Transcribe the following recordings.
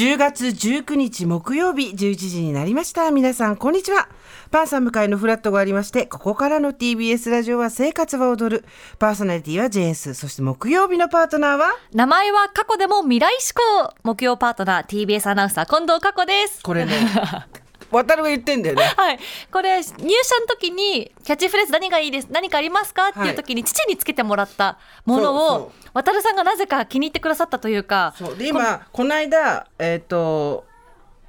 10月19日木曜日11時になりました。皆さん、こんにちは。パンさん向かいのフラットがありまして、ここからの TBS ラジオは生活は踊る。パーソナリティはジェーンス。そして木曜日のパートナーは？名前は過去でも未来志向木曜パートナー TBS アナウンサー近藤佳子ですこれね、渡るが言ってんだよね。はい。これ入社の時にキャッチフレーズ何がいいです何かありますか？っていう時に父につけてもらったものを渡るさんがなぜか気に入ってくださったというかそう。で今この間えっ、と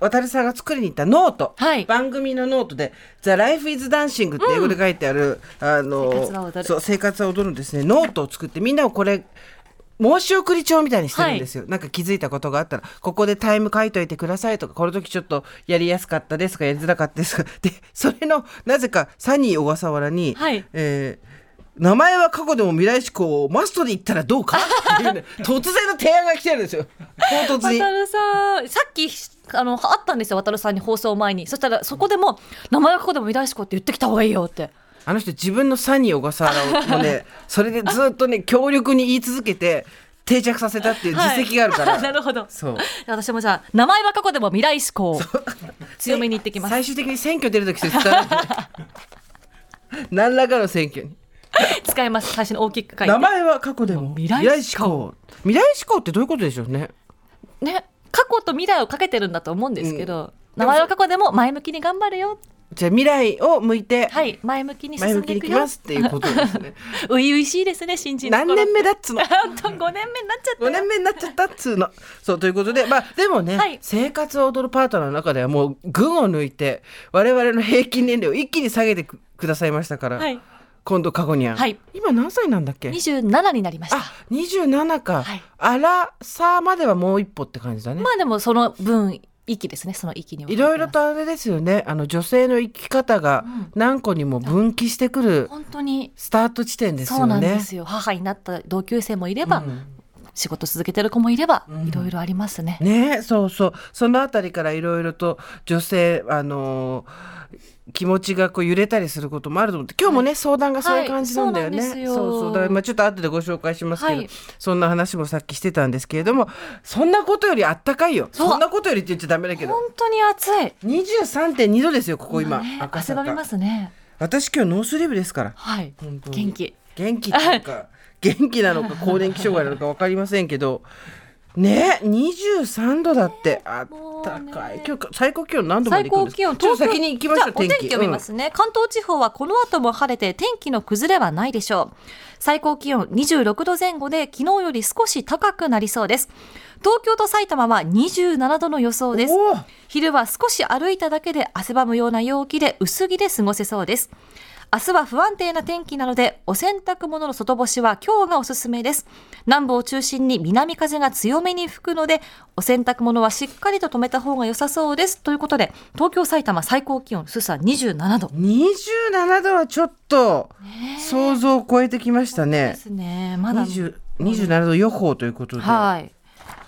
渡さんが作りに行ったノート、はい。番組のノートで「The Life is Dancing」って英語で書いてある、あの生活は踊る。そう生活は踊るんですね。ノートを作ってみんなをこれ申し送り帳みたいにしてるんですよ、なんか気づいたことがあったらここでタイム書いといてくださいとかこの時ちょっとやりやすかったですとかやりづらかったですとかでそれのなぜかサニー小笠原に、はい。えー名前は過去でも未来志向をマストで言ったらどうか？っていうね 突然の提案が来てるんですよ。唐突に。さんさっきあのあったんですよ渡るさんに放送前に。そしたらそこでも名前は過去でも未来志向って言ってきた方がいいよってあの人自分のサニー小笠原をね それでずっとね強力に言い続けて定着させたっていう実績があるから、は いなるほど。そう。私もじゃあ名前は過去でも未来志向強めに言ってきます。最終的に選挙出る時って言ったら何らかの選挙に。使います最初に大きく書いて。名前は過去でも。未来志向。未来志向。ってどういうことでしょうね。ね過去と未来をかけてるんだと思うんですけど、名前は過去でも前向きに頑張るよじゃあ未来を向いてはい前向きに前向きにいき進んでいくよますっていうことですね。初々しいですね新人の。何頃年目だっつうの？本当5年目になっちゃった5年目になっちゃったっつうの。そうということでまあでもね、はい。生活を踊るパートナーの中ではもう群を抜いて我々の平均年齢を一気に下げてくくださいましたから、はい。今度過去にゃん、はい。今何歳なんだっけ？27になりました。あ27か、はい。あらさまではもう一歩って感じだね、まあでもその分息ですねその息には。いろいろとあれですよね。あの女性の生き方が何個にも分岐してくる本当に。スタート地点ですそうよね。なんですよ。母になった同級生もいれば、うん仕事続けてる子もいれば、いろいろありますね。ねそうそう。そのあたりからいろいろと女性あのー気持ちがこう揺れたりすることもあると思って今日もね、相談がそういう感じなんだよね。はいそうそう。だからまあちょっと後でご紹介しますけど、はい。そんな話もさっきしてたんですけれどもそんなことよりあったかいよ。そんなことよりって言っちゃダメだけど。本当に暑い。23.2度ですよここ今、ね赤坂。汗ばみますね。私今日ノースリーブですから。はい。本当に。元気元気っていうか元気なのか更年期障害なのか分かりませんけどね23度だってあったかい、今日最高気温何度まで最高気温ちょっと先に行きましょう天気を見ますね、関東地方はこの後も晴れて天気の崩れはないでしょう。最高気温26度前後で昨日より少し高くなりそうです。東京と埼玉は27度の予想です。昼は少し歩いただけで汗ばむような陽気で薄着で過ごせそうです明日は不安定な天気なのでお洗濯物の外干しは今日がおすすめです。南部を中心に南風が強めに吹くのでお洗濯物はしっかりと留めた方が良さそうです。ということで東京埼玉最高気温すさ27度。27度はちょっと想像を超えてきましたでねすね。まだ20 27度予報ということで、はい。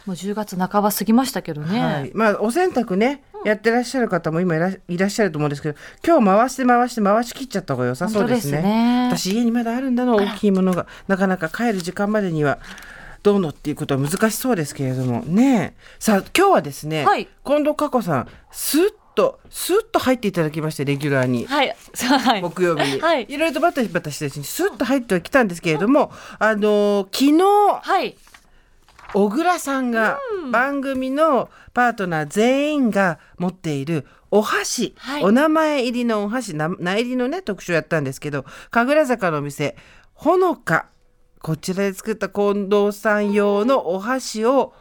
もう10月半ば過ぎましたけどね、はい、まあお洗濯ね、やってらっしゃる方も今いらいらっしゃると思うんですけど今日回して回して回し切っちゃった方が良さそうですね。ね私家にまだあるんだな大きいものが。なかなか帰る時間までにはどうのっていうことは難しそうですけれども。ねさあ今日はですね、はい。近藤佳子さんスッとスッと入っていただきましてレギュラーに。はい。はい。木曜日に、はい。いろいろとバタバタしてるうちにスッと入ってはきたんですけれども、あのー昨日はい小倉さんが番組のパートナー全員が持っているお箸、はい。お名前入りのお箸な名入りのね特集やったんですけど神楽坂のお店ほのかこちらで作った近藤さん用のお箸を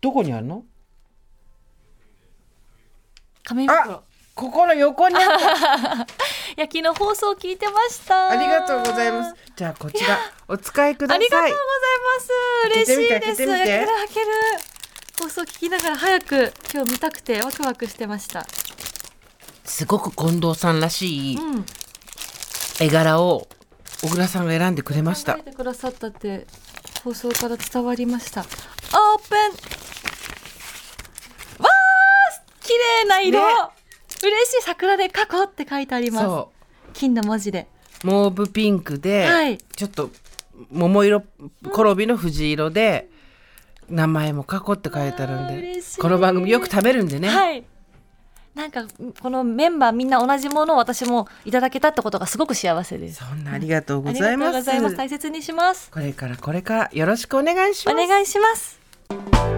どこにあるの？紙袋。あここの横にあった。いや昨日放送聞いてました。ありがとうございます。じゃあこちらお使いください。ありがとうございます。嬉しいです。開ける開ける放送聞きながら早く今日見たくてワクワクしてました。すごく近藤さんらしいうん。絵柄を小倉さんが選んでくれました。考えてくださったって放送から伝わりました。オープン。わー綺麗な色、ね嬉しい桜で過去って書いてありますそ金の文字でうモーブピンクで、はいちょっと桃色転びの藤色で名前も過去って書いてあるんでこの番組よく食べるんでね、はい。なんかこのメンバーみんな同じものを私もいただけたってことがすごく幸せです。そんなありがとうごありがとうざいますございます。大切にします。これからこれからよろしくお願いしおます願いします。